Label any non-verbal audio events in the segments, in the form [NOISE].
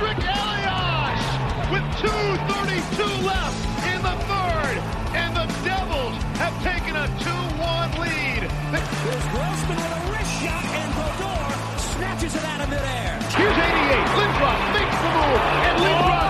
Elias with 2.32 left in the third, and the Devils have taken a 2-1 lead. Here's Grossman with a wrist shot, and Brodeur snatches it out of midair. Here's 88. Lindros makes the move, and Lindros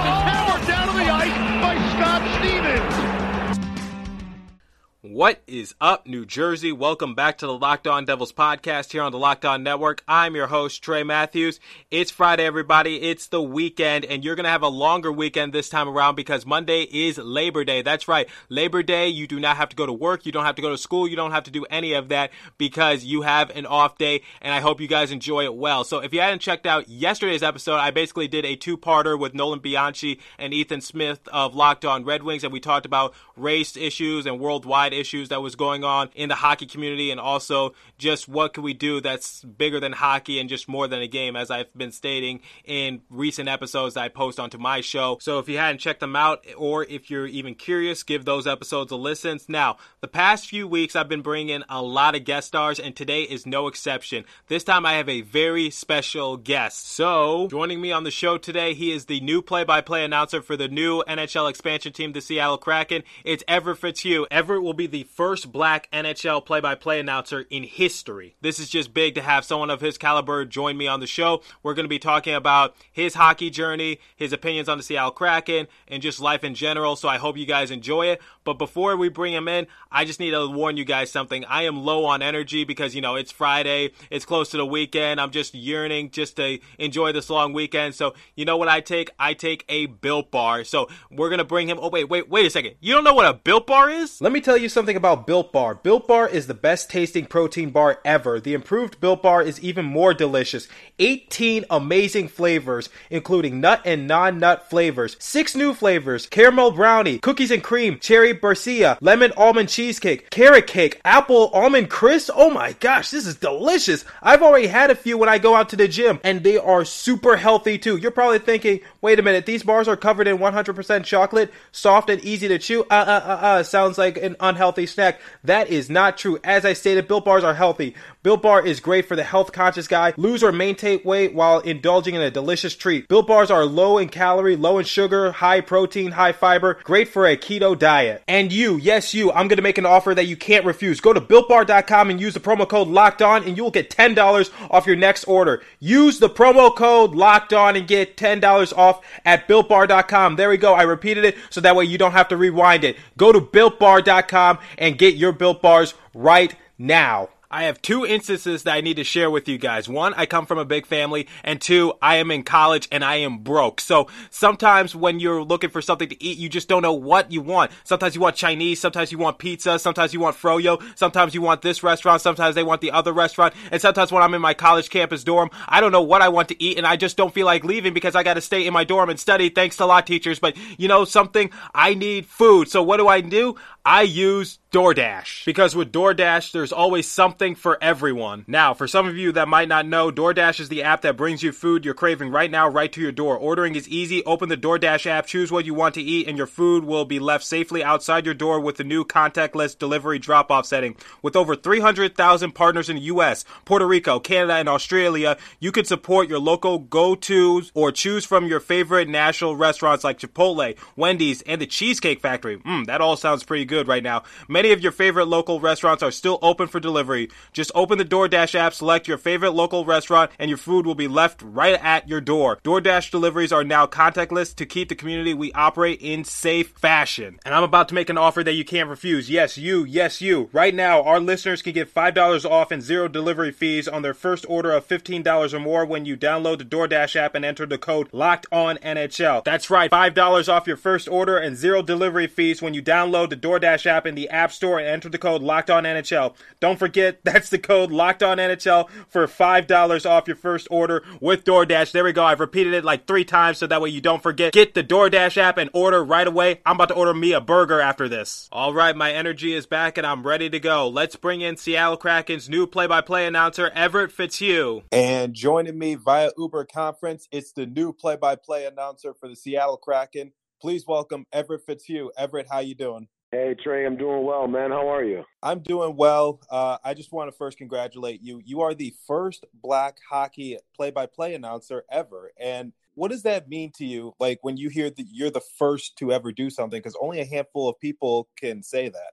What is up, New Jersey? Welcome back to the Locked On Devils podcast here on the Locked On Network. I'm your host, Trey Matthews. It's Friday, everybody. It's the weekend, and you're going to have a longer weekend this time around because Monday is Labor Day. That's right. Labor Day, you do not have to go to work. You don't have to go to school. You don't have to do any of that because you have an off day, and I hope you guys enjoy it well. So if you hadn't checked out yesterday's episode, I basically did a two-parter with Nolan Bianchi and Ethan Smith of Locked On Red Wings, and we talked about race issues and worldwide issues that was going on in the hockey community and also just what can we do that's bigger than hockey and just more than a game as I've been stating in recent episodes I post onto my show. So if you hadn't checked them out or if you're even curious, give those episodes a listen. Now, the past few weeks I've been bringing a lot of guest stars and today is no exception. This time I have a very special guest. So, joining me on the show today, he is the new play-by-play announcer for the new NHL expansion team, the Seattle Kraken. It's Everett Fitzhugh. Everett will be the first black NHL play by play announcer in history. This is just big to have someone of his caliber join me on the show. We're going to be talking about his hockey journey, his opinions on the Seattle Kraken, and just life in general. So I hope you guys enjoy it. But before we bring him in, I just need to warn you guys something. I am low on energy because, you know, it's Friday, it's close to the weekend. I'm just yearning just to enjoy this long weekend. So, you know what I take? I take a Built Bar. So we're going to bring him. Oh, wait, wait, wait a second. You don't know what a Built Bar is? Let me tell you something about Built Bar. Built Bar is the best tasting protein bar ever. The improved Built Bar is even more delicious. 18 amazing flavors, including nut and non nut flavors. Six new flavors caramel brownie, cookies and cream, cherry barcia, lemon almond cheesecake, carrot cake, apple almond crisp. Oh my gosh, this is delicious. I've already had a few when I go out to the gym, and they are super healthy too. You're probably thinking, wait a minute, these bars are covered in 100% chocolate, soft and easy to chew. Uh, uh, uh, uh, sounds like an unhealthy snack. That is not true. As I stated, Built Bars are healthy. Built Bar is great for the health conscious guy. Lose or maintain weight while indulging in a delicious treat. Built Bars are low in calorie, low in sugar, high protein, high fiber, great for a keto diet. And you, yes, you, I'm going to make an offer that you can't refuse. Go to builtbar.com and use the promo code locked on, and you will get $10 off your next order. Use the promo code locked on and get $10 off at builtbar.com. There we go. I repeated it so that way you don't have to rewind it. Go to builtbar.com and get your built bars right now. I have two instances that I need to share with you guys. One, I come from a big family, and two, I am in college and I am broke. So sometimes when you're looking for something to eat, you just don't know what you want. Sometimes you want Chinese, sometimes you want pizza, sometimes you want froyo, sometimes you want this restaurant, sometimes they want the other restaurant, and sometimes when I'm in my college campus dorm, I don't know what I want to eat and I just don't feel like leaving because I gotta stay in my dorm and study. Thanks to a lot teachers, but you know something? I need food. So what do I do? I use DoorDash because with DoorDash, there's always something for everyone. Now, for some of you that might not know, DoorDash is the app that brings you food you're craving right now, right to your door. Ordering is easy. Open the DoorDash app, choose what you want to eat, and your food will be left safely outside your door with the new contactless delivery drop off setting. With over 300,000 partners in the US, Puerto Rico, Canada, and Australia, you can support your local go tos or choose from your favorite national restaurants like Chipotle, Wendy's, and the Cheesecake Factory. Mmm, that all sounds pretty good right now. Many of your favorite local restaurants are still open for delivery. Just open the DoorDash app, select your favorite local restaurant, and your food will be left right at your door. DoorDash deliveries are now contactless to keep the community we operate in safe fashion. And I'm about to make an offer that you can't refuse. Yes, you, yes, you. Right now, our listeners can get $5 off and zero delivery fees on their first order of $15 or more when you download the DoorDash app and enter the code Locked On NHL. That's right, $5 off your first order and zero delivery fees when you download the DoorDash app in the App Store and enter the code Locked On NHL. Don't forget, [LAUGHS] that's the code Locked On NHL for $5 off your first order with DoorDash. There we go. I've repeated it like three times so that way you don't forget. Get the DoorDash app and order right away. I'm about to order me a burger after this. All right, my energy is back and I'm ready to go. Let's bring in Seattle Kraken's new play by play announcer, Everett Fitzhugh. And joining me via Uber conference, it's the new play by play announcer for the Seattle Kraken. Please welcome Everett Fitzhugh. Everett, how you doing? Hey Trey, I'm doing well, man. How are you? I'm doing well. Uh, I just want to first congratulate you. You are the first black hockey play-by-play announcer ever, and what does that mean to you? Like when you hear that you're the first to ever do something, because only a handful of people can say that.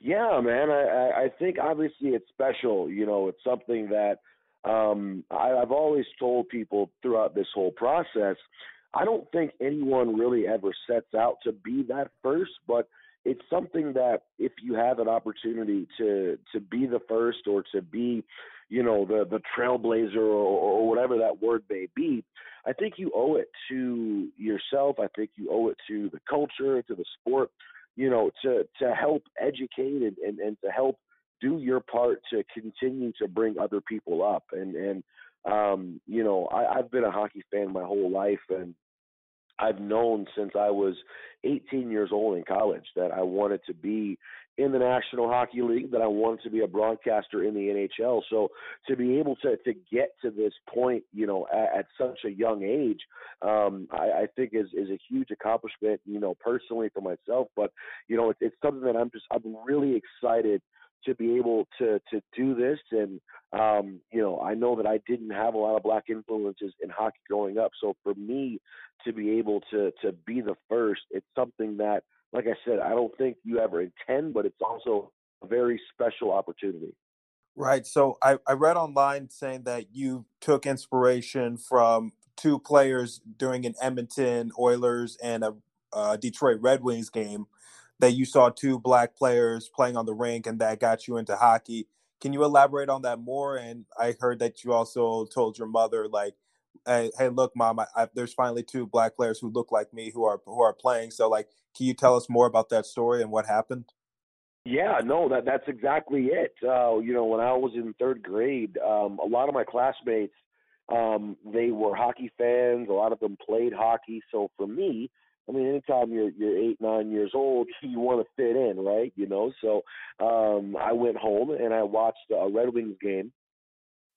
Yeah, man. I, I think obviously it's special. You know, it's something that um, I, I've always told people throughout this whole process. I don't think anyone really ever sets out to be that first, but it's something that if you have an opportunity to to be the first or to be, you know, the the trailblazer or, or whatever that word may be, I think you owe it to yourself. I think you owe it to the culture, to the sport, you know, to to help educate and, and, and to help do your part to continue to bring other people up. And and um, you know, I, I've been a hockey fan my whole life and I've known since I was 18 years old in college that I wanted to be in the National Hockey League, that I wanted to be a broadcaster in the NHL. So to be able to to get to this point, you know, at, at such a young age, um, I, I think is is a huge accomplishment, you know, personally for myself. But you know, it's, it's something that I'm just I'm really excited to be able to to do this. And um you know i know that i didn't have a lot of black influences in hockey growing up. So for me to be able to to be the first it's something that like i said i don't think you ever intend but it's also a very special opportunity. Right. So i, I read online saying that you took inspiration from two players during an edmonton oilers and a uh, detroit red wings game that you saw two black players playing on the rink and that got you into hockey. Can you elaborate on that more? And I heard that you also told your mother, like, "Hey, look, mom, I, I, there's finally two black players who look like me who are who are playing." So, like, can you tell us more about that story and what happened? Yeah, no, that that's exactly it. Uh, you know, when I was in third grade, um, a lot of my classmates, um, they were hockey fans. A lot of them played hockey. So for me, I mean, anytime you're you're eight nine years old, [LAUGHS] you want to fit in, right? You know. So um, I went home and I watched a Red Wings game,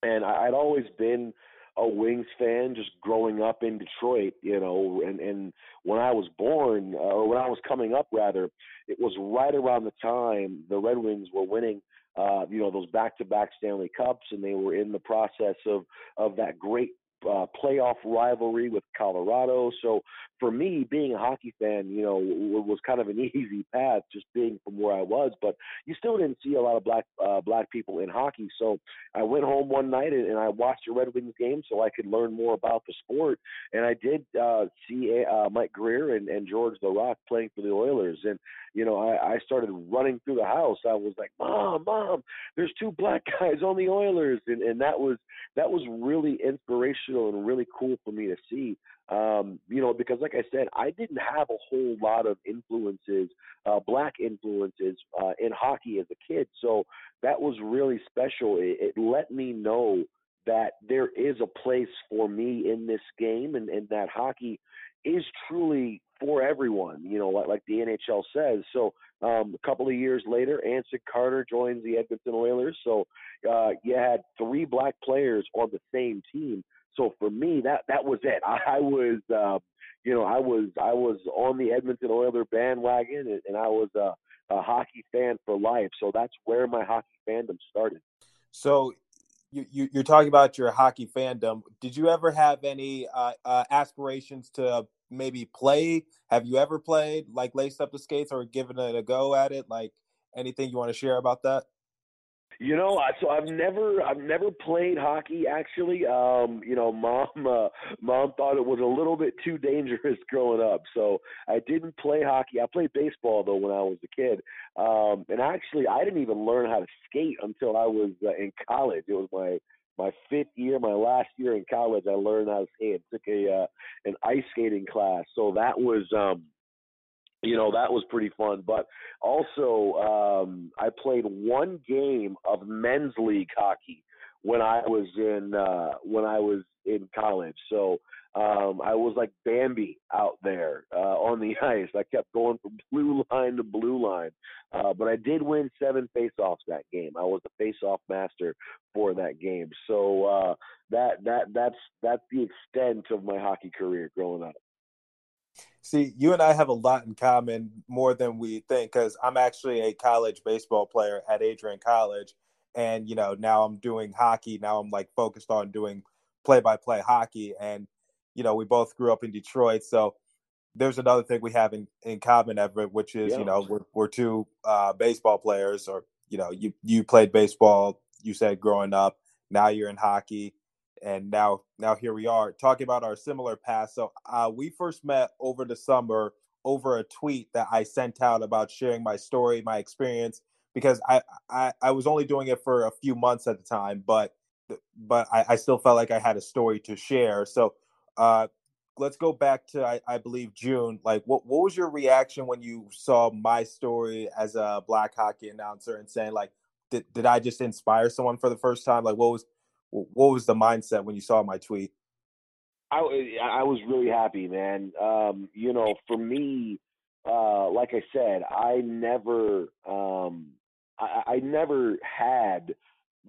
and I, I'd always been a Wings fan just growing up in Detroit, you know, and and when I was born or when I was coming up rather, it was right around the time the Red Wings were winning uh, you know, those back-to-back Stanley Cups, and they were in the process of of that great uh, playoff rivalry with Colorado. So for me, being a hockey fan, you know, was kind of an [LAUGHS] easy path just being from where I was. But you still didn't see a lot of black uh, black people in hockey. So I went home one night and, and I watched a Red Wings game so I could learn more about the sport. And I did uh, see uh, Mike Grier and, and Georges Laraque playing for the Oilers. And you know, I, I started running through the house. I was like, "Mom, mom, there's two black [LAUGHS] guys on the Oilers," and and that was that was really inspirational and really cool for me to see. Um, you know, because like I said, I didn't have a whole lot of influences, uh, black influences uh, in hockey as a kid. So that was really special. It, it let me know that there is a place for me in this game and, and that hockey is truly for everyone, you know, like, like the NHL says. So um, a couple of years later, Anson Carter joins the Edmonton Oilers. So uh, you had three black players on the same team. So for me, that that was it. [LAUGHS] I, I was, uh, you know, I was I was on the Edmonton Oilers bandwagon, and, and I was a, a hockey fan for life. So that's where my hockey fandom started. So you, you are talking about your hockey fandom. Did you ever have any uh, uh, aspirations to maybe play? Have you ever played like laced up the skates or given it a go at it? Like anything you want to share about that? You know, I, so I've never I've never played hockey actually. Um, you know, mom uh, mom thought it was a little bit too dangerous [LAUGHS] growing up, so I didn't play hockey. I played baseball though when I was a kid, um, and actually I didn't even learn how to skate until I was uh, in college. It was my my fifth year, my last year in college. I learned how to skate. Took a uh, an ice skating class, so that was um, you know that was pretty fun. But also um i played one game of men's league hockey when i was in uh when i was in college. So um i was like bambi out there uh on the [LAUGHS] ice. I kept going from [LAUGHS] blue line to blue line. Uh but i did win seven face-offs that game. I was the face-off master for that game. So uh that that that's that's the extent of my hockey career growing up See, you and I have a lot in common, more than we think, because I'm actually a college baseball player at Adrian College, and you know now I'm doing hockey. Now I'm like focused on doing play-by-play hockey, and you know we both grew up in Detroit, so there's another thing we have in, in common, Everett, which is yeah. you know we're we're two uh, baseball players, or you know you you played baseball. You said growing up. Now you're in hockey and now now here we are talking about our similar past. So uh, we first met over the summer over a tweet that I sent out about sharing my story, my experience, because I I, I was only doing it for a few months at the time, but but I, I still felt like I had a story to share. So uh, let's go back to I, I believe June. Like, what what was your reaction when you saw my story as a black hockey announcer and saying like, did did I just inspire someone for the first time? Like, what was what was the mindset when you saw my tweet? I, I was really happy, man. Um, you know, for me, uh, like I said, I never, um, I, I never had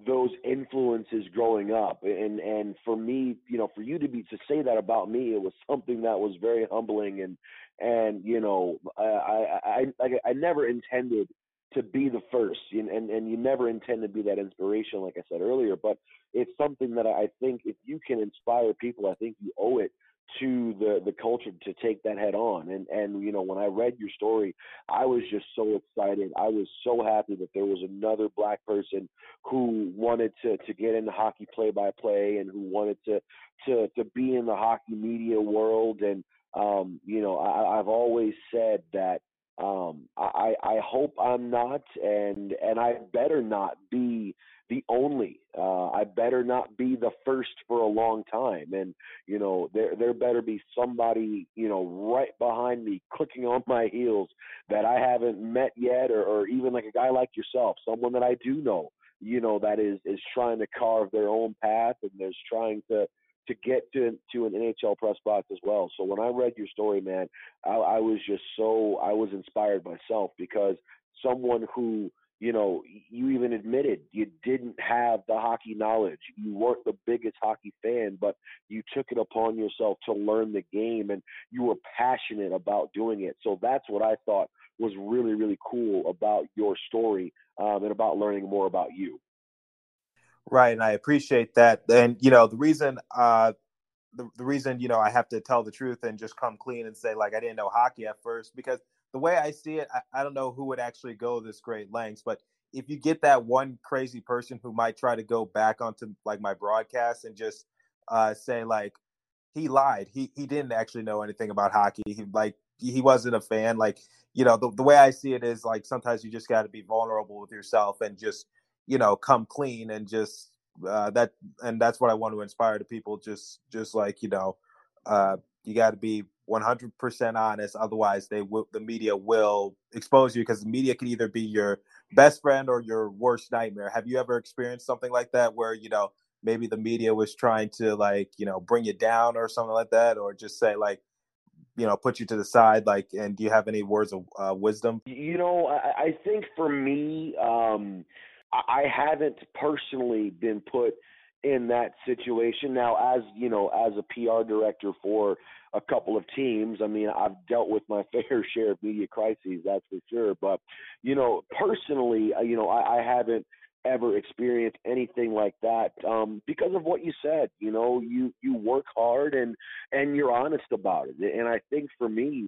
those influences growing up, and and for me, you know, for you to be to say that about me, it was something that was very humbling, and and you know, I I I, I never intended to be the first and, and and you never intend to be that inspiration like i said earlier but it's something that i think if you can inspire people i think you owe it to the the culture to take that head on and and you know when i read your story i was just so excited i was so happy that there was another black person who wanted to to get into hockey play by play and who wanted to to to be in the hockey media world and um you know i i've always said that um, I, I hope I'm not, and and I better not be the only. Uh, I better not be the first for a long time, and you know there there better be somebody you know right behind me, clicking on my heels that I haven't met yet, or, or even like a guy like yourself, someone that I do know, you know that is is trying to carve their own path and is trying to to get to to an NHL press box as well. So when I read your story, man, I, I was just so I was inspired myself because someone who you know you even admitted you didn't have the hockey knowledge, you weren't the biggest hockey fan, but you took it upon yourself to learn the game and you were passionate about doing it. So that's what I thought was really really cool about your story um, and about learning more about you. Right, and I appreciate that. And you know, the reason uh the, the reason, you know, I have to tell the truth and just come clean and say like I didn't know hockey at first because the way I see it, I, I don't know who would actually go this great lengths, but if you get that one crazy person who might try to go back onto like my broadcast and just uh say like he lied. He he didn't actually know anything about hockey. He like he wasn't a fan. Like, you know, the, the way I see it is like sometimes you just got to be vulnerable with yourself and just you know come clean and just uh, that and that's what I want to inspire to people. Just just like you know, uh, you got to be 100% honest. Otherwise, they will the media will expose you because the media can either be your best friend or your worst nightmare. Have you ever experienced something like that where you know maybe the media was trying to like you know bring you down or something like that, or just say like you know put you to the side like and do you have any words of uh, wisdom you know I, I think for me um I haven't personally been put in that situation. Now, as you know, as a PR director for a couple of teams, I mean, I've dealt with my [LAUGHS] fair share of media crises, that's for sure. But you know, personally, uh, you know, I, I haven't ever experienced anything like that um because of what you said you know you you work hard and and you're honest about it. And i think for me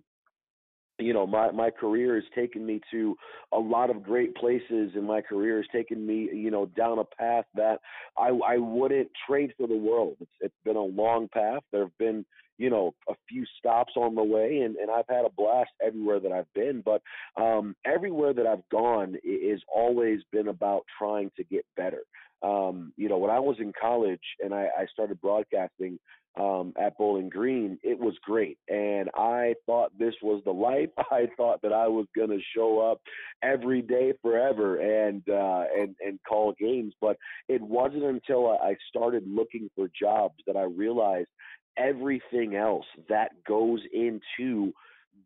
you know my my career has taken me to a lot of great places and my career has taken me you know down a path that i i wouldn't trade for the world. It's it's been a long path. There have been you know a few stops on the way and and I've had a blast everywhere that I've been but um everywhere that I've gone is always been about trying to get better um you know when I was in college and I I started broadcasting um, at Bowling Green, it was great. And I thought this was the life. [LAUGHS] I thought that I was going to show up every day forever and uh, and and call games. But it wasn't until I started looking for jobs that I realized everything else that goes into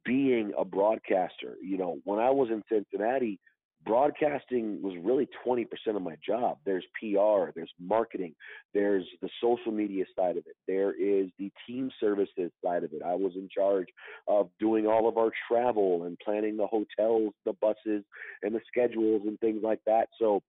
being a broadcaster. You know, when I was in Cincinnati, broadcasting was really 20% of my job. There's PR, there's marketing, there's the social media side of it, there is the team services side of it. I was in charge of doing all of our travel and planning the hotels, the buses, and the schedules and things like that. So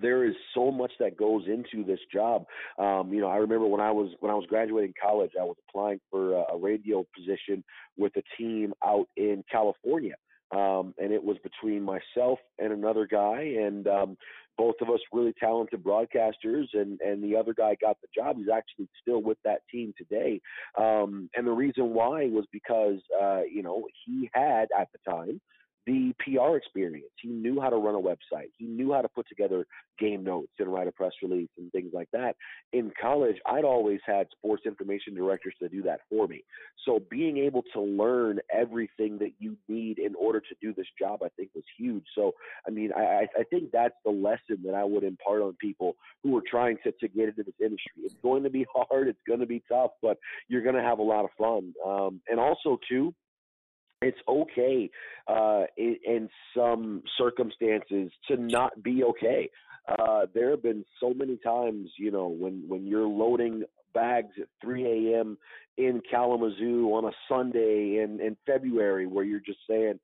there is so much that goes into this job. Um, you know, I remember when I was when I was graduating college, I was applying for a, a radio position with a team out in California um, and it was between myself and another guy, and um, both of us really talented broadcasters, and and the other guy got the job. He's actually still with that team today, um, and the reason why was because uh, you know he had at the time the PR experience. He knew how to run a website. He knew how to put together game notes and write a press release and things like that. In college, I'd always had sports information directors to do that for me. So being able to learn everything that you need in order to do this job, I think was huge. So, I mean, I, I think that's the lesson that I would impart on people who are trying to, to get into this industry. It's going to be [LAUGHS] hard. It's going to be tough, but you're going to have a lot of fun. Um, and also, too, it's okay uh, in, in, some circumstances to not be okay. Uh, there have been so many times, you know, when when you're loading bags at 3 a.m. in Kalamazoo on a Sunday in in February, where you're just saying,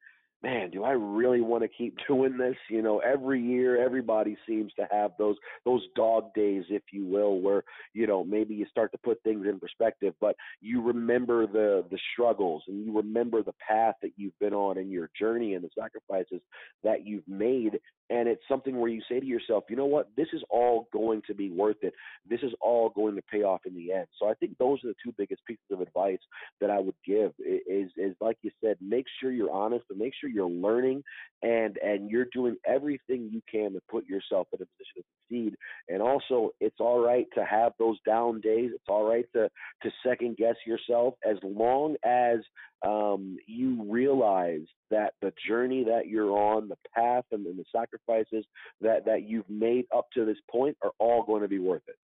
man, do I really want to keep [LAUGHS] doing this? You know, every year everybody seems to have those those dog days, if you will, where you know maybe you start to put things in perspective, but you remember the the struggles and you remember the path that you've been on in your journey and the sacrifices that you've made, and it's something where you say to yourself, you know what, this is all going to be worth it. This is all going to pay off in the end. So I think those are the two biggest pieces of advice that I would give. Is is like you said, make sure you're honest, but make sure you're learning and and you're doing everything you can to put yourself in a position to succeed. And also, it's all right to have those down days. It's all right to to second guess yourself as long as um, you realize that the journey that you're on, the path and, and the sacrifices that that you've made up to this point are all going to be worth it.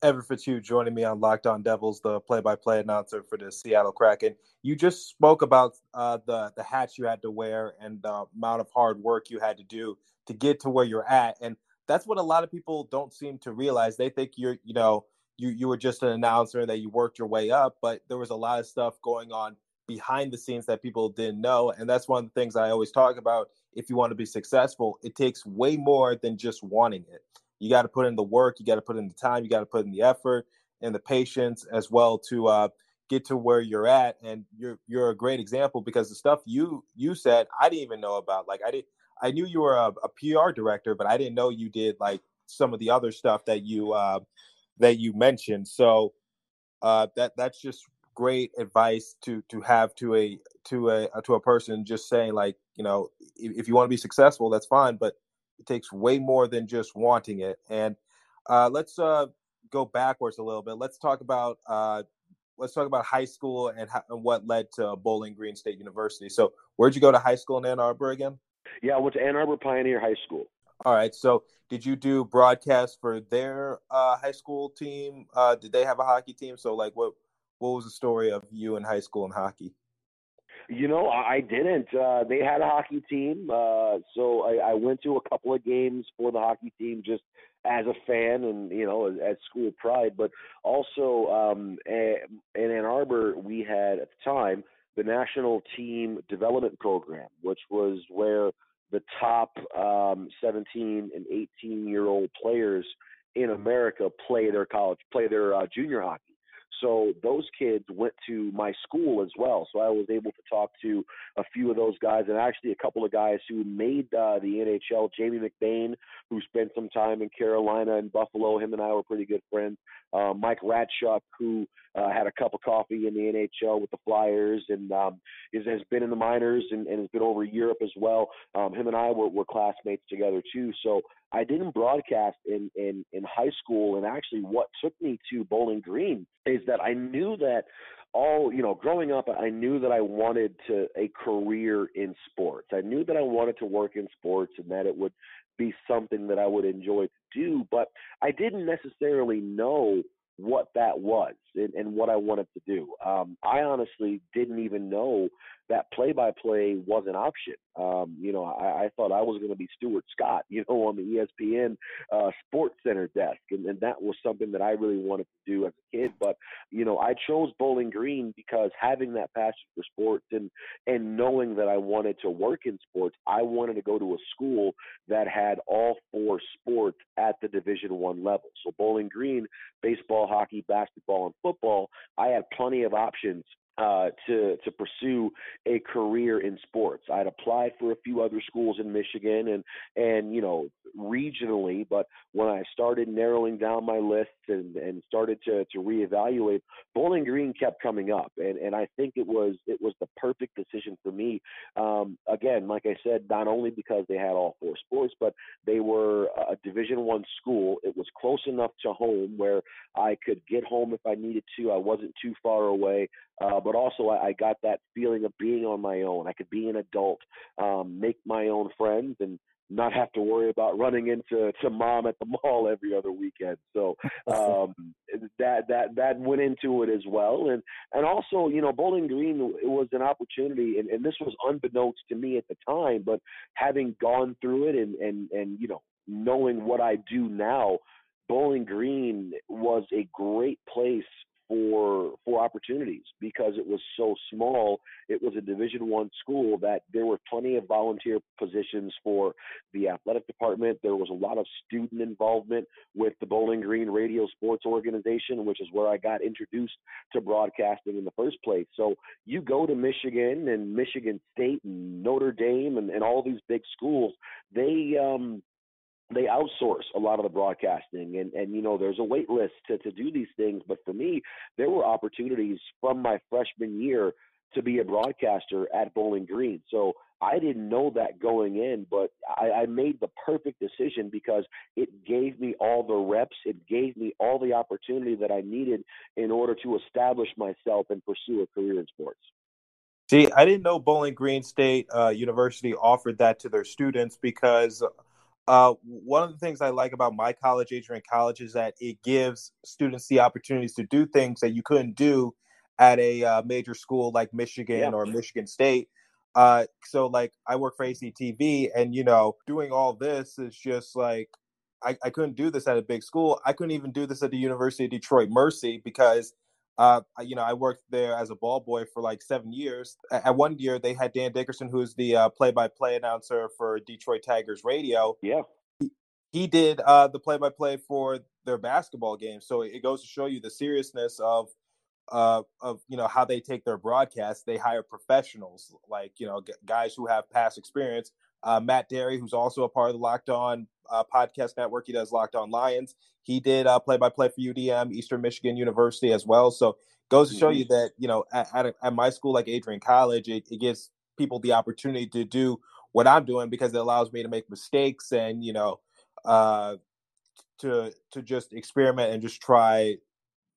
Evan Fitzhugh joining me on Locked On Devils, the play-by-play announcer for the Seattle Kraken. You just spoke about uh, the the hats you had to wear and the amount of hard work you had to do to get to where you're at, and that's what a lot of people don't seem to realize. They think you're, you know, you you were just an announcer that you worked your way up, but there was a lot of stuff going on behind the scenes that people didn't know, and that's one of the things I always talk about. If you want to be successful, it takes way more than just wanting it you got to put in the work, you got to put in the time, you got to put in the effort and the patience as well to uh, get to where you're at. And you're you're a great example because the stuff you you said I didn't even know about. Like I did, I knew you were a, a PR director, but I didn't know you did like some of the other stuff that you uh, that you mentioned. So uh, that that's just great advice to to have to a to a to a person just saying like you know if, if you want to be successful that's fine but it takes way more than just wanting it. And uh, let's uh, go backwards a little bit. Let's talk about uh, let's talk about high school and, how, and, what led to Bowling Green State University. So, where'd you go to high school in Ann Arbor again? Yeah, I went to Ann Arbor Pioneer High School. All right. So, did you do broadcast for their uh, high school team? Uh, did they have a hockey team? So, like, what what was the story of you in high school and hockey? You know, I didn't. Uh, they had a hockey team, uh, so I, I went to a couple of games for the hockey team just as a fan and you know as, school pride. But also um, in Ann Arbor, we had at the time the National Team Development Program, which was where the top um, 17 and 18 year old players in America play their college, play their uh, junior hockey. So those kids went to my school as well. So I was able to talk to a few of those guys, and actually a couple of guys who made uh, the NHL. Jamie McBain, who spent some time in Carolina and Buffalo. Him and I were pretty good friends. Uh, Mike Ratchuk, who uh, had a cup of coffee in the NHL with the Flyers, and um, is, has been in the minors and, and has been over Europe as well. Um, him and I were, were classmates together too. So I didn't broadcast in, in, in high school, and actually, what took me to Bowling Green is that I knew that all you know growing up i knew that i wanted to a career in sports. I knew that i wanted to work in sports and that it would be something that i would enjoy to do but i didn't necessarily know what that was and, and what i wanted to do. Um, i honestly didn't even know that play-by-play was an option. Um, you know, I, I thought I was going to be Stuart Scott, [LAUGHS] you know, on the ESPN uh, SportsCenter desk, and, and that was something that I really wanted to do as a kid. But you know, I chose Bowling Green because having that passion for sports and and knowing that I wanted to work in sports, I wanted to go to a school that had all four sports at the Division One level. So Bowling Green, baseball, hockey, basketball, and football. I had plenty of options uh, to to pursue a career in sports. I'd applied for a few other schools in Michigan and and you know regionally, but when I started narrowing down my list and and started to to reevaluate, Bowling Green kept coming up, and and I think it was it was the perfect decision for me. Um, again, like I said, not only because they had all four sports, but they were a Division One school. It was close enough to home where I could get home if I needed to. I wasn't too far away. Uh, but also, I, I got that feeling of being on my own. I could be an adult, um, make my own friends, and not have to worry about running into to mom at the [LAUGHS] mall every other weekend. So [LAUGHS] um, that that that went into it as well, and and also you know Bowling Green it was an opportunity, and, and this was unbeknownst to me at the time, but having gone through it and and and you know knowing what I do now, Bowling Green was a great place for for opportunities because it was so small. It was a Division One school that there were plenty of volunteer positions for the athletic department. There was a lot of student involvement with the Bowling Green Radio Sports Organization, which is where I got introduced to broadcasting in the first place. So you go to Michigan and Michigan State and Notre Dame and, and all these big schools, they um they outsource a lot of the broadcasting. And and you know there's a wait list to to do these things. But for me there were opportunities from my freshman year to be a broadcaster at Bowling Green. So I didn't know that going in but I, I made the perfect decision because it gave me all the reps. It gave me all the opportunity that I needed in order to establish myself and pursue a career in sports. See, I didn't know Bowling Green State uh, University offered that to their students because uh, one of the things I like about my college, Adrian College, is that it gives students the opportunities to do things that you couldn't do at a uh, major school like Michigan yeah. or Michigan State. Uh, so, like, I work for ACTV, and you know, doing all this is just like I, I couldn't do this at a big school. I couldn't even do this at the University of Detroit Mercy because uh, you know, I worked there as a ball boy for like seven years. At one year, they had Dan Dickerson, who's the uh, play-by-play announcer for Detroit Tigers radio. Yeah, he, he did uh, the play-by-play for their basketball games. So it goes to show you the seriousness of uh, of you know how they take their broadcasts. They hire professionals, like you know g- guys who have past experience. Uh, Matt Dery, who's also a part of the Locked On uh, podcast network, he does Locked On Lions. He did play by play for UDM, Eastern Michigan University as well. So goes to show mm-hmm. you that you know at, at, at, my school like Adrian College, it, it gives people the opportunity to do what I'm doing because it allows me to make mistakes and you know uh, to to just experiment and just try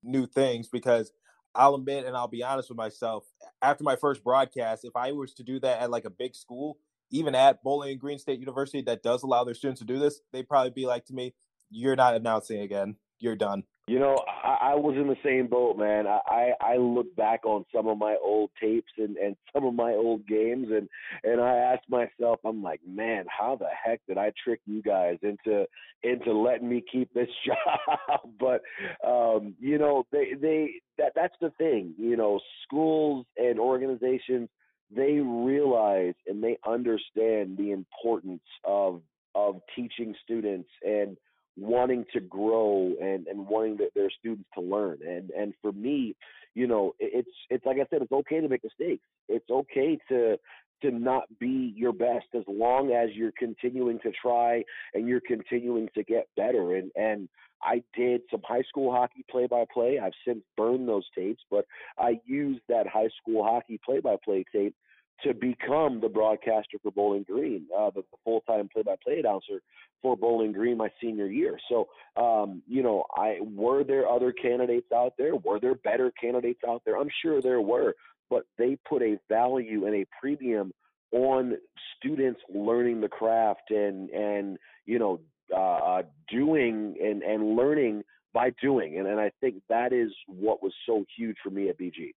new things because I'll admit and I'll be honest with myself after my first broadcast if I was to do that at like a big school even at Bowling Green State University that does allow their students to do this they'd probably be like to me you're not announcing again. You're done. You know, I, I was in the same boat, man. I, I look back on some of my old tapes and and [LAUGHS] some of my old games, and and I asked myself, I'm like, man, how the heck did I trick you guys into into letting me keep this [LAUGHS] job? but um, you know, they they that that's the thing. You know, schools and organizations they realize and they understand the importance of of teaching students and wanting to grow and and wanting the, their students to learn. And and for me you know it's it's like i said it's okay to make mistakes. It's okay to to not be your best as long as you're continuing to try and you're continuing to get better. And and I did some high school hockey play by play. I've since burned those tapes, but I used that high school hockey play by play tape to become the broadcaster for Bowling Green, uh, the, full time play by play announcer for Bowling Green my senior year. So, um, you know, I were there other candidates out there? Were there better candidates out there? I'm sure there were, but they put a value and a premium on students learning the craft and and you know uh, uh doing and and learning by doing and, and I think that is what was so huge for me at BG.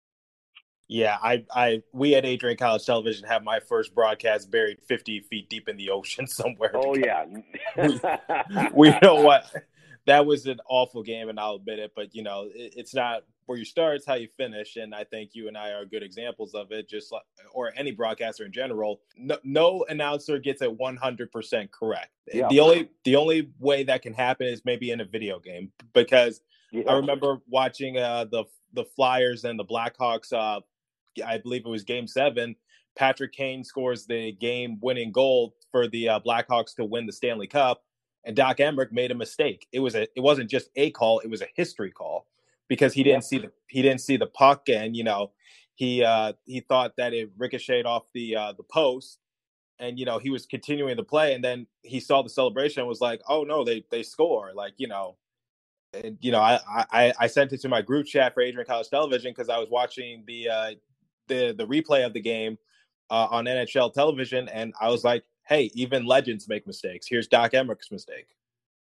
Yeah, I, I, we at Adrian College Television have my first broadcast buried 50 feet deep in the ocean [LAUGHS] somewhere. Oh yeah, [LAUGHS] we, we know what that was an awful game, and I'll admit it. But you know, it, it's not where you start; it's how you finish. And I think you and I are good examples of it. Just like, or any broadcaster in general, no, no announcer gets it 100 percent correct. Yeah. The only the only way that can happen is maybe in a video game because yeah. I remember watching uh, the the Flyers and the Blackhawks. Uh, I believe it was Game Seven. Patrick Kane scores the game-winning goal for the uh, Blackhawks to win the Stanley Cup, and Doc Emrick made a mistake. It was a it wasn't just a call; it was a history call because he didn't Yeah. see the he didn't see the puck, and you know he uh, he thought that it ricocheted off the uh, the post, and you know he was continuing the play, and then he saw the celebration and was like, "Oh no, they they score!" Like you know, and you know I I, I sent it to my group chat for Adrian College Television because I was watching the uh, the the replay of the game uh, on NHL television, and I was like, "Hey, even legends make mistakes. Here's Doc Emrick's mistake."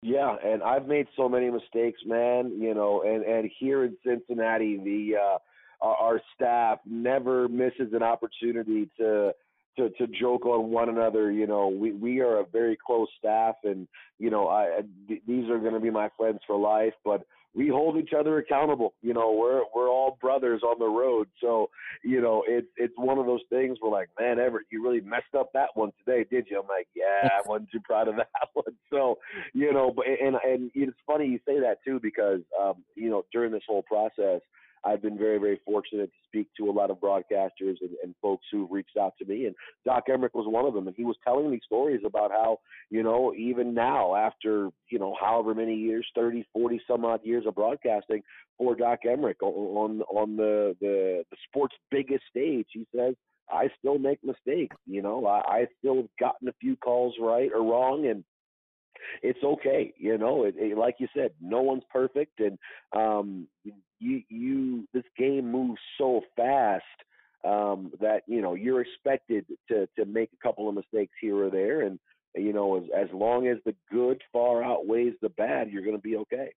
Yeah, and I've made so many mistakes, man. You know, and and here in Cincinnati, the uh, our, staff never misses an opportunity to to to joke on one another. You know, we we are a very close staff, and you know, I I- th- these are going to be my friends for life. But we hold each other accountable. You know, we're we're all brothers on the road, so you know, it's it's one of those things where like, man, Everett, you really messed up that one today, did you? I'm like, yeah, I wasn't too proud of [LAUGHS] that one. So, you know, but and and it's funny you say that too because um, you know, during this whole process, I've been very very fortunate to speak to a lot of broadcasters and, and folks who've reached out to me, and Doc Emrick was one of them, and he was telling me stories about how you know even now after you know however many years 30 40 some odd years of broadcasting for Doc on on, on the, the the sport's biggest stage he says I still make mistakes you know? I, I still have gotten a few calls right or wrong and it's okay you know? It, it, like you said no one's perfect and um you you this game moves so fast um that you know you're expected to to make a couple of mistakes here or there and you know as as long as the good far outweighs the bad you're going to be okay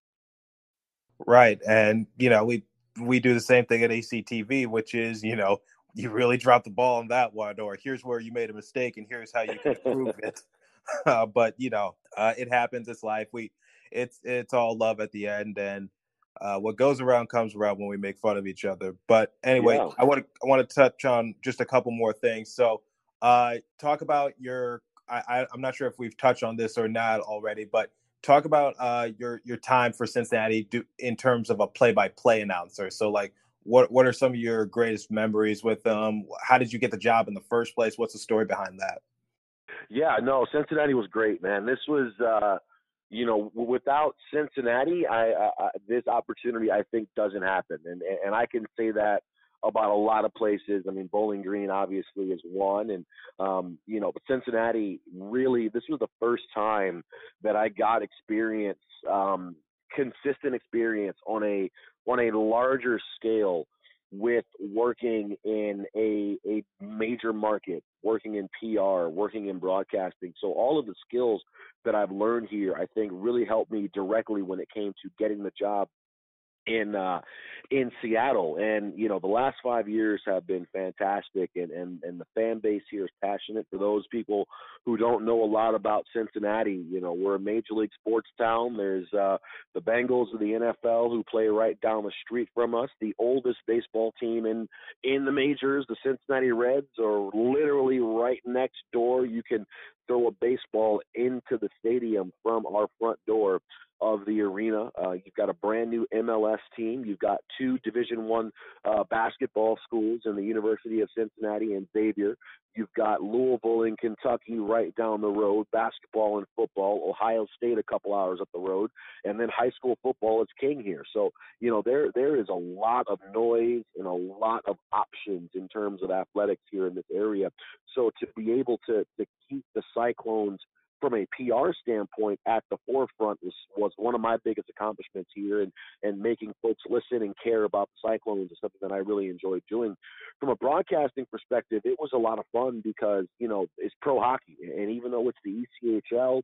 Right, and you know we we do the same thing at ACTV, which is you know you really dropped the ball on that one, or here's where you made a mistake, and here's how you can improve [LAUGHS] it. Uh, [LAUGHS] but you know, uh, it happens. It's life. We it's it's all love at the end, and uh, what goes around comes around when we make fun of each other. But anyway, Yeah. I want to I want to touch on just a couple more things. So, uh, talk about your. I, I I'm not sure if we've touched on this or not already, but talk about uh, your your time for Cincinnati do, in terms of a play-by-play announcer. So, like, what what are some of your greatest memories with them? How did you get the job in the first place? What's the story behind that? Yeah, no, Cincinnati was great, man. This was, uh, you know, without Cincinnati, I, I, this opportunity I think doesn't happen, and and I can say that about a lot of places. I mean, Bowling Green obviously is one, and um, you know, but Cincinnati really, this was the first time that I got experience, um, consistent experience on a on a larger scale with working in a a major market, working in PR, working in broadcasting. So all of the skills that I've learned here, I think, really helped me directly when it came to getting the job in uh in Seattle. And you know the last 5 years have been fantastic and and and the fan base here is passionate. For those people who don't know a lot about Cincinnati you know we're a major league sports town. There's uh the Bengals of the NFL who play right down the street from us. The oldest baseball team in in the majors the Cincinnati Reds are literally right next door. You can throw a baseball into the stadium from our front door of the arena. Uh, you've got a brand new MLS team. You've got two Division One uh, basketball schools in the University of Cincinnati and Xavier. You've got Louisville in Kentucky right down the road, basketball and football. Ohio State a couple hours up the road, and then high school football is king here. So you know there there is a lot of noise and a lot of options in terms of athletics here in this area. So to be able to to keep the Cyclones from a PR standpoint at the forefront was was one of my biggest accomplishments here and and making folks listen and care about the Cyclones is something that I really enjoyed doing. From a broadcasting perspective, it was a lot of fun because, you know, it's pro hockey and even though it's the ECHL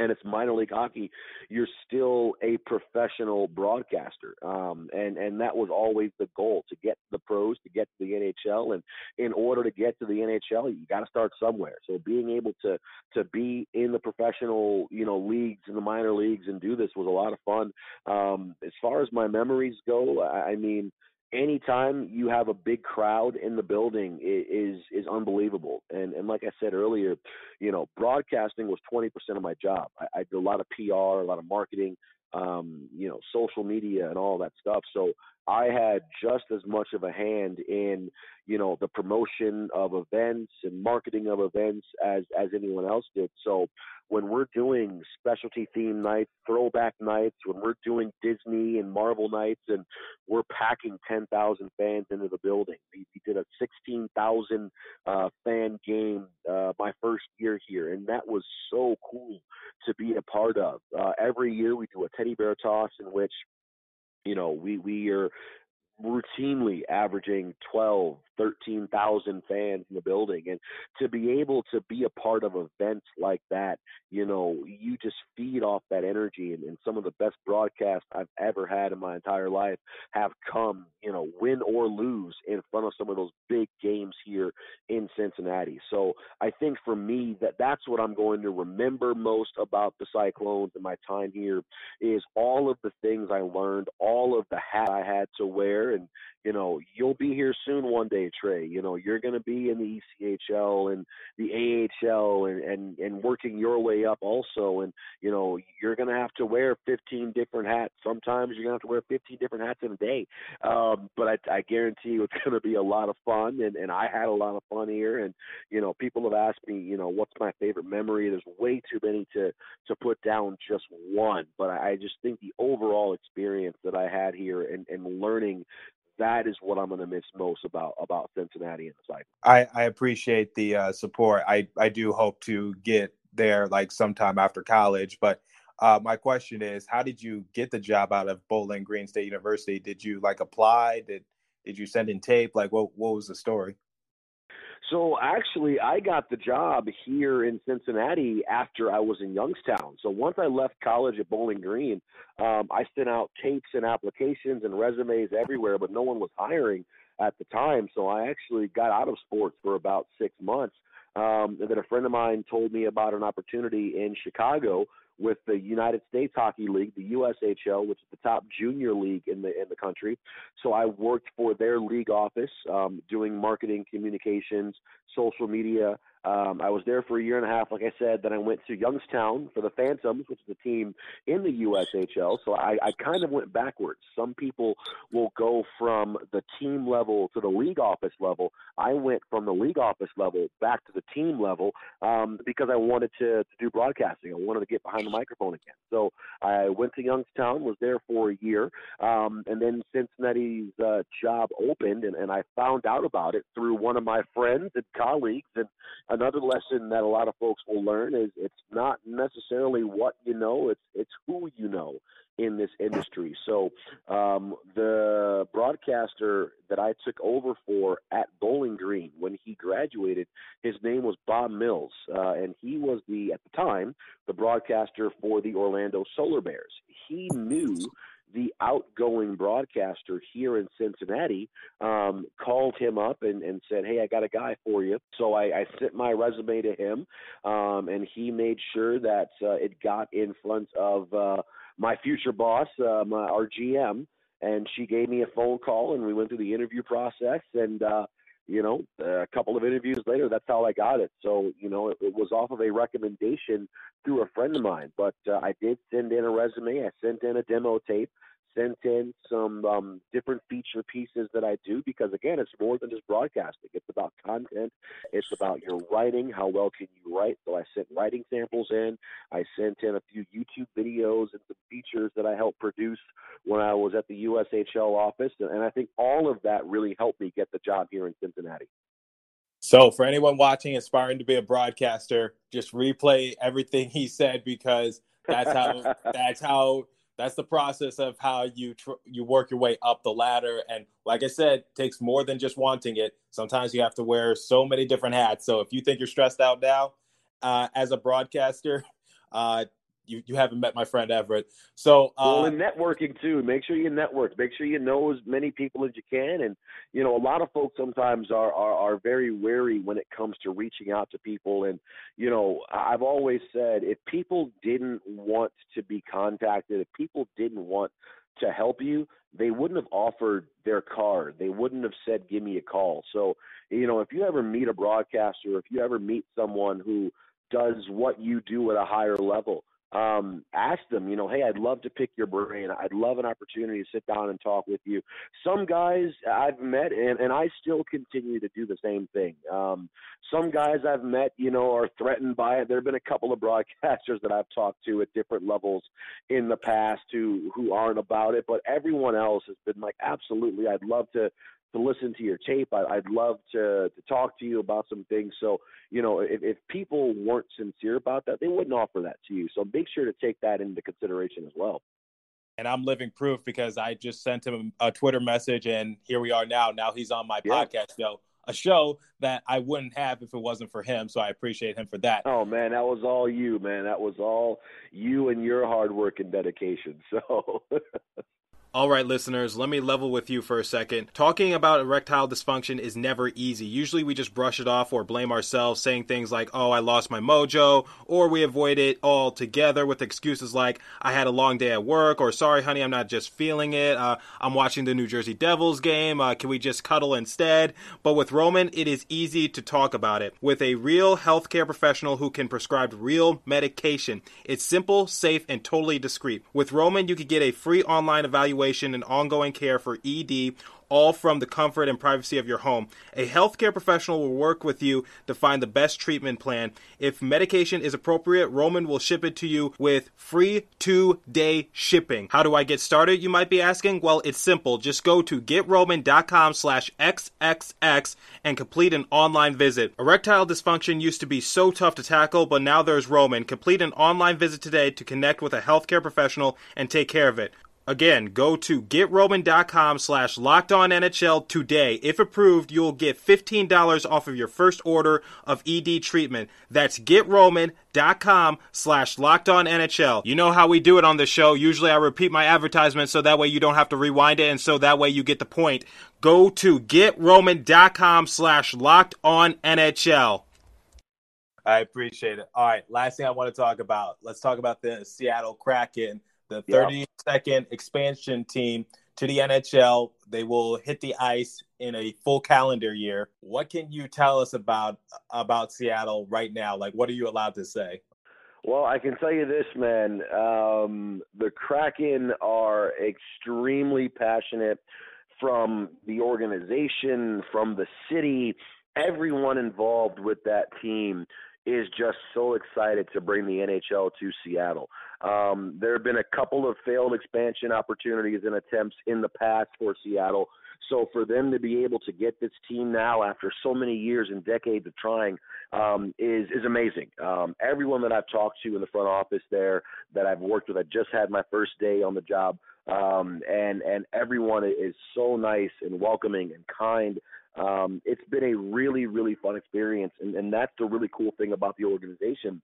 and it's minor league hockey, you're still a professional broadcaster. Um, and, and that was always the goal to get the pros, to get to the NHL. And in order to get to the NHL, you got to start somewhere. So being able to, to be in the professional, you know, leagues and the minor leagues and do this was a lot of fun. Um, as far as my memories go, I, I mean, anytime you have a big crowd in the building is is unbelievable. And and like I said earlier, you know, broadcasting was 20% of my job. I, I did a lot of PR, a lot of marketing, um, you know, social media and all that stuff. So I had just as much of a hand in, you know, the promotion of events and marketing of events as as anyone else did. So when we're doing specialty theme nights, throwback nights, when we're doing Disney and Marvel nights, and we're packing 10,000 fans into the building. We, we did a 16,000 uh, fan game uh, my first year here, and that was so cool to be a part of. Uh, every year we do a teddy bear toss in which you know we we are routinely averaging 12, 13,000 fans in the building. And to be able to be a part of events like that, you know, you just feed off that energy. And, and some of the best broadcasts I've ever had in my entire life have come, you know, win or lose in front of some of those big games here in Cincinnati. So I think for me that that's what I'm going to remember most about the Cyclones and my time here is all of the things I learned, all of the hat I had to wear and you know you'll be here soon one day trey. You know you're going to be in the echl and the ahl and and and working your way up also. And you know you're going to have to wear 15 different hats. Sometimes you're going to have to wear 15 different hats in a day. Um but i i guarantee you it's going to be a lot of fun. And and i had a lot of fun here. And you know people have asked me you know what's my favorite memory? There's way too many to to put down just one. But i, I just think the overall experience that i had here and and learning that is what I'm going to miss most about about Cincinnati and the cycle. I, I appreciate the uh, support. I I do hope to get there like sometime after college, but. Uh, my question is, how did you get the job out of Bowling Green State University? Did you like apply? Did did you send in tape? Like, what what was the story? So actually, I got the job here in Cincinnati after I was in Youngstown. So once I left college at Bowling Green, um, I sent out tapes and applications and resumes everywhere, but no one was hiring at the time. So I actually got out of sports for about six months. Um, and then a friend of mine told me about an opportunity in Chicago with the United States Hockey League, the USHL, which is the top junior league in the in the country. So I worked for their league office, um, doing marketing, communications, social media, um, I was there for a year and a half, like I said. Then I went to Youngstown for the Phantoms, which is a team in the USHL. So I, I kind of went backwards. Some people will go from the team level to the league office level. I went from the league office level back to the team level um, because I wanted to, to do broadcasting. I wanted to get behind the microphone again. So I went to Youngstown, was there for a year, um, and then Cincinnati's uh, job opened, and, and I found out about it through one of my friends and colleagues and another lesson that a lot of folks will learn is it's not necessarily what you know, it's it's who you know in this industry. So um, the broadcaster that I took over for at Bowling Green when he graduated, his name was Bob Mills, uh, and he was the at the time the broadcaster for the Orlando Solar Bears. He knew the outgoing broadcaster here in Cincinnati um, called him up and, and said, "Hey, I got a guy for you." So I, I sent my resume to him, um, and he made sure that uh, it got in front of uh, my future boss, uh, my, our GM, and she gave me a phone call, and we went through the interview process, and uh, you know, a couple of interviews later, that's how I got it. So, you know, it, it was off of a recommendation through a friend of mine. But uh, I did send in a resume. I sent in a demo tape sent in some um, different feature pieces that I do because again, it's more than just broadcasting. It's about content. It's about your writing. How well can you write? So I sent writing samples in. I sent in a few YouTube videos and some features that I helped produce when I was at the USHL office, and I think all of that really helped me get the job here in Cincinnati. So, for anyone watching, aspiring to be a broadcaster, just replay everything [LAUGHS] he said because that's how [LAUGHS] that's how that's the process of how you tr- you work your way up the ladder and like i said takes more than just wanting it. Sometimes you have to wear so many different hats. So if you think you're stressed out now uh, as a broadcaster [LAUGHS] uh, you, you haven't met my friend Everett. So uh, well, in networking too, make sure you network. Make sure you know as many people as you can. And you know, a lot of folks sometimes are are, are very wary when it comes to reaching out to people. And you know, I've always said if people didn't want to be contacted, if people didn't want to help you, they wouldn't have offered their card. They wouldn't have said, "Give me a call." So, you know, if you ever meet a broadcaster, if you ever meet someone who does what you do at a higher level, um, ask them, you know, hey, I'd love to pick your brain. I'd love an opportunity to sit down and talk with you. Some guys I've met, and, and I still continue to do the same thing. Um, some guys I've met, you know, are threatened by it. There have been a couple of broadcasters that I've talked to at different levels in the past who who aren't about it, but everyone else has been like, absolutely, I'd love to to listen to your tape. I, would love to to talk to you about some things. So, you know, if, if people weren't sincere about that, they wouldn't offer that to you. So make sure to take that into consideration as well. And I'm living proof because I just sent him a Twitter message, and here we are now. Now he's on my yeah. podcast show, a show that I wouldn't have if it wasn't for him. So I appreciate him for that. Oh man, that was all you, man. That was all you and your hard work and dedication. So. [LAUGHS] All right, listeners, let me level with you for a second. Talking about erectile dysfunction is never easy. Usually we just brush it off or blame ourselves, saying things like, oh, I lost my mojo, or we avoid it altogether with excuses like, I had a long day at work, or sorry, honey, I'm not just feeling it. Uh, I'm watching the New Jersey Devils game. Uh, can we just cuddle instead? But with Roman, it is easy to talk about it. With a real healthcare professional who can prescribe real medication, it's simple, safe, and totally discreet. With Roman, you can get a free online evaluation evaluation and ongoing care for ED all from the comfort and privacy of your home. A healthcare professional will work with you to find the best treatment plan. If medication is appropriate, Roman will ship it to you with free two day shipping. How do I get started? You might be asking. Well, it's simple. Just go to getroman.com slash XXX and complete an online visit. Erectile dysfunction used to be so tough to tackle, but now there's Roman. Complete an online visit today to connect with a healthcare professional and take care of it. Again, go to getroman.com slash locked on NHL today. If approved, you'll get $15 off of your first order of ED treatment. That's getroman.com slash locked on NHL. You know how we do it on the show. Usually I repeat my advertisement so that way you don't have to rewind it and so that way you get the point. Go to getroman.com slash locked on NHL. I appreciate it. All right, last thing I want to talk about. Let's talk about the Seattle Kraken the 32nd yep. expansion team to the NHL. They will hit the ice in a full calendar year. What can you tell us about about Seattle right now? Like, what are you allowed to say? Well, I can tell you this, man. Um, the Kraken are extremely passionate from the organization, from the city, everyone involved with that team is just so excited to bring the NHL to Seattle. Um, there have been a couple of failed expansion opportunities and attempts in the past for Seattle. So for them to be able to get this team now after so many years and decades of trying um, is is amazing. Um, everyone that I've talked to in the front office there that I've worked with, I just had my first day on the job, um, and and everyone is so nice and welcoming and kind um, it's been a really, really fun experience, and, and that's the really cool thing about the organization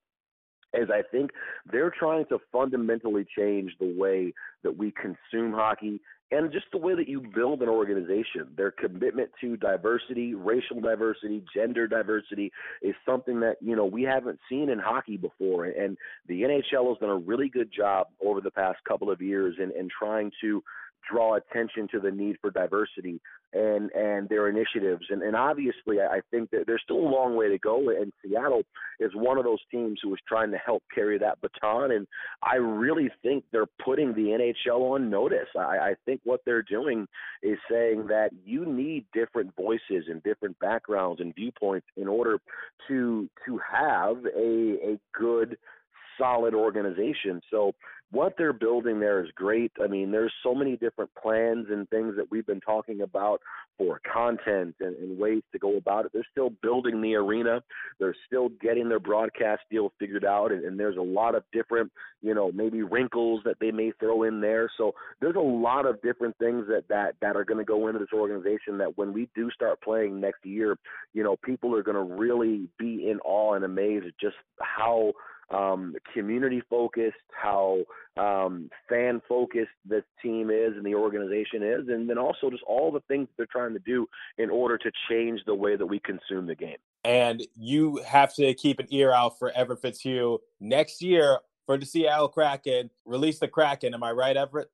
is I think they're trying to fundamentally change the way that we consume hockey and just the way that you build an organization. Their commitment to diversity, racial diversity, gender diversity is something that, you know, we haven't seen in hockey before. And the NHL has done a really good job over the past couple of years in, in trying to draw attention to the need for diversity and and their initiatives and and obviously I think that there's still a long way to go and Seattle is one of those teams who is trying to help carry that baton and I really think they're putting the NHL on notice. I, I think what they're doing is saying that you need different voices and different backgrounds and viewpoints in order to to have a a good solid organization. So what they're building there is great. I mean, there's so many different plans and things that we've been talking about for content and, and ways to go about it. They're still building the arena. They're still getting their broadcast deal figured out, and, and there's a lot of different, you know, maybe wrinkles that they may throw in there. So there's a lot of different things that that that are going to go into this organization. That when we do start playing next year, you know, people are going to really be in awe and amazed at just how um, community focused, how um, fan focused this team is and the organization is, and then also just all the things they're trying to do in order to change the way that we consume the game. And you have to keep an ear out for Everett Fitzhugh next year for the Seattle Kraken. Release the Kraken. Am I right, Everett?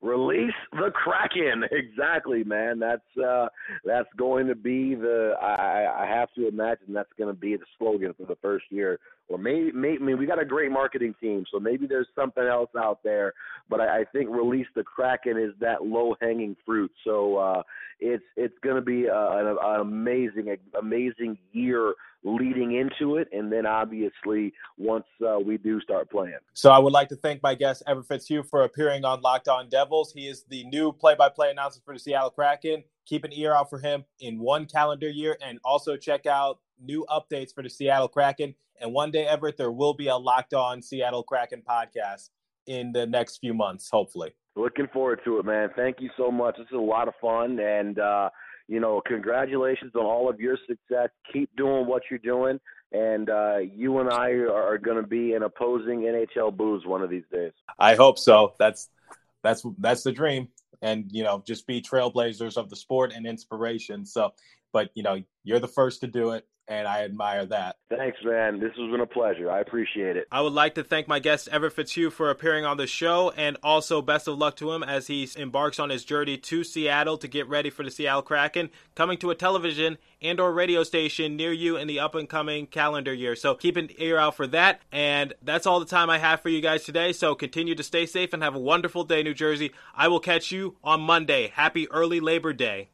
Release the Kraken. [LAUGHS] Exactly, man. That's uh, that's going to be the. I, I have to imagine that's going to be the slogan for the first year. Or maybe, maybe I mean, we got a great marketing team, so maybe there's something else out there. But I, I think release the Kraken is that low hanging fruit. So uh, it's it's going to be a, an, an amazing amazing year leading into it, and then obviously once uh, we do start playing. So I would like to thank my guest Everett Fitzhugh for appearing on Locked On Devils. He is the new play-by-play announcer for the Seattle Kraken. Keep an ear out for him in one calendar year, and also check out new updates for the Seattle Kraken. And one day, Everett, there will be a Locked On Seattle Kraken podcast in the next few months, hopefully. Looking forward to it, man. Thank you so much. This is a lot of fun, and uh, you know, congratulations on all of your success. Keep doing what you're doing, and uh, you and I are going to be an opposing NHL booze one of these days. I hope so. That's that's that's the dream, and you know, just be trailblazers of the sport and inspiration. So, but you know, you're the first to do it and I admire that. Thanks, man. This has been a pleasure. I appreciate it. I would like to thank my guest Everett Fitzhugh for appearing on the show, and also best of luck to him as he embarks on his journey to Seattle to get ready for the Seattle Kraken, coming to a television and/or radio station near you in the up and coming calendar year. So keep an ear out for that. And that's all the time I have for you guys today. So continue to stay safe and have a wonderful day, New Jersey. I will catch you on Monday. Happy early Labor Day.